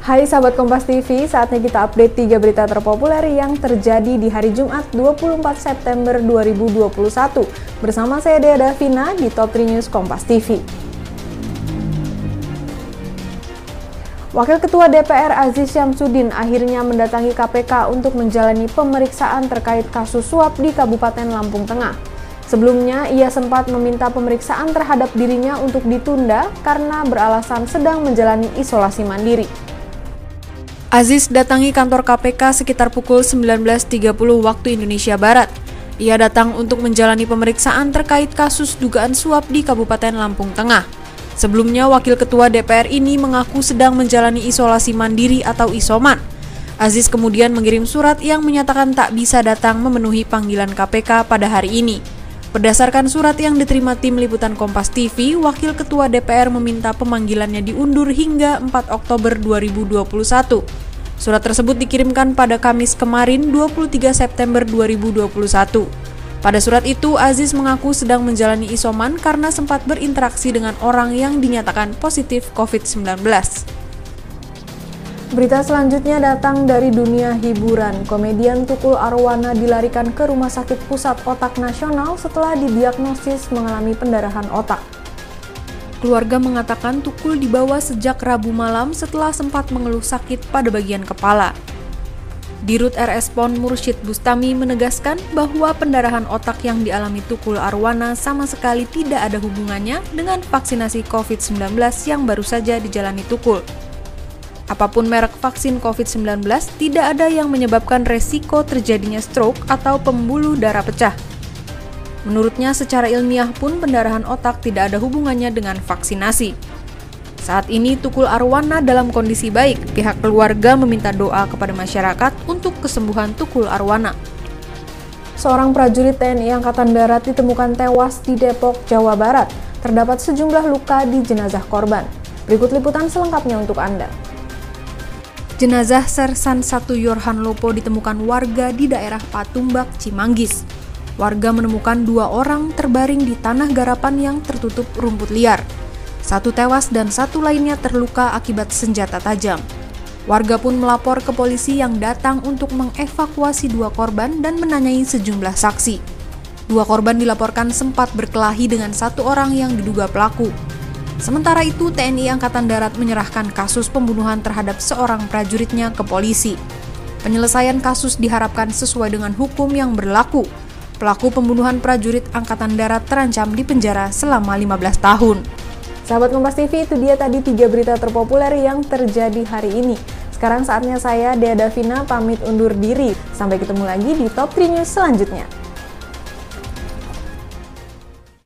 Hai sahabat Kompas TV, saatnya kita update 3 berita terpopuler yang terjadi di hari Jumat 24 September 2021. Bersama saya Dea Davina di Top 3 News Kompas TV. Wakil Ketua DPR Aziz Syamsuddin akhirnya mendatangi KPK untuk menjalani pemeriksaan terkait kasus suap di Kabupaten Lampung Tengah. Sebelumnya, ia sempat meminta pemeriksaan terhadap dirinya untuk ditunda karena beralasan sedang menjalani isolasi mandiri. Aziz datangi kantor KPK sekitar pukul 19.30 waktu Indonesia Barat. Ia datang untuk menjalani pemeriksaan terkait kasus dugaan suap di Kabupaten Lampung Tengah. Sebelumnya, Wakil Ketua DPR ini mengaku sedang menjalani isolasi mandiri atau isoman. Aziz kemudian mengirim surat yang menyatakan tak bisa datang memenuhi panggilan KPK pada hari ini. Berdasarkan surat yang diterima tim liputan Kompas TV, Wakil Ketua DPR meminta pemanggilannya diundur hingga 4 Oktober 2021. Surat tersebut dikirimkan pada Kamis kemarin 23 September 2021. Pada surat itu, Aziz mengaku sedang menjalani isoman karena sempat berinteraksi dengan orang yang dinyatakan positif COVID-19. Berita selanjutnya datang dari dunia hiburan. Komedian Tukul Arwana dilarikan ke Rumah Sakit Pusat Otak Nasional setelah didiagnosis mengalami pendarahan otak. Keluarga mengatakan Tukul dibawa sejak Rabu malam setelah sempat mengeluh sakit pada bagian kepala. Dirut RS PON Mursyid Bustami menegaskan bahwa pendarahan otak yang dialami Tukul Arwana sama sekali tidak ada hubungannya dengan vaksinasi COVID-19 yang baru saja dijalani Tukul. Apa pun merek vaksin COVID-19, tidak ada yang menyebabkan resiko terjadinya stroke atau pembuluh darah pecah. Menurutnya, secara ilmiah pun pendarahan otak tidak ada hubungannya dengan vaksinasi. Saat ini Tukul Arwana dalam kondisi baik. Pihak keluarga meminta doa kepada masyarakat untuk kesembuhan Tukul Arwana. Seorang prajurit TNI Angkatan Darat ditemukan tewas di Depok, Jawa Barat. Terdapat sejumlah luka di jenazah korban. Berikut liputan selengkapnya untuk Anda. Jenazah Sersan 1 Yorhan Lopo ditemukan warga di daerah Patumbak, Cimanggis. Warga menemukan dua orang terbaring di tanah garapan yang tertutup rumput liar. Satu tewas dan satu lainnya terluka akibat senjata tajam. Warga pun melapor ke polisi yang datang untuk mengevakuasi dua korban dan menanyai sejumlah saksi. Dua korban dilaporkan sempat berkelahi dengan satu orang yang diduga pelaku. Sementara itu, TNI Angkatan Darat menyerahkan kasus pembunuhan terhadap seorang prajuritnya ke polisi. Penyelesaian kasus diharapkan sesuai dengan hukum yang berlaku. Pelaku pembunuhan prajurit Angkatan Darat terancam di penjara selama 15 tahun. Sahabat Kompas TV, itu dia tadi tiga berita terpopuler yang terjadi hari ini. Sekarang saatnya saya, Dea Davina, pamit undur diri. Sampai ketemu lagi di Top 3 News selanjutnya.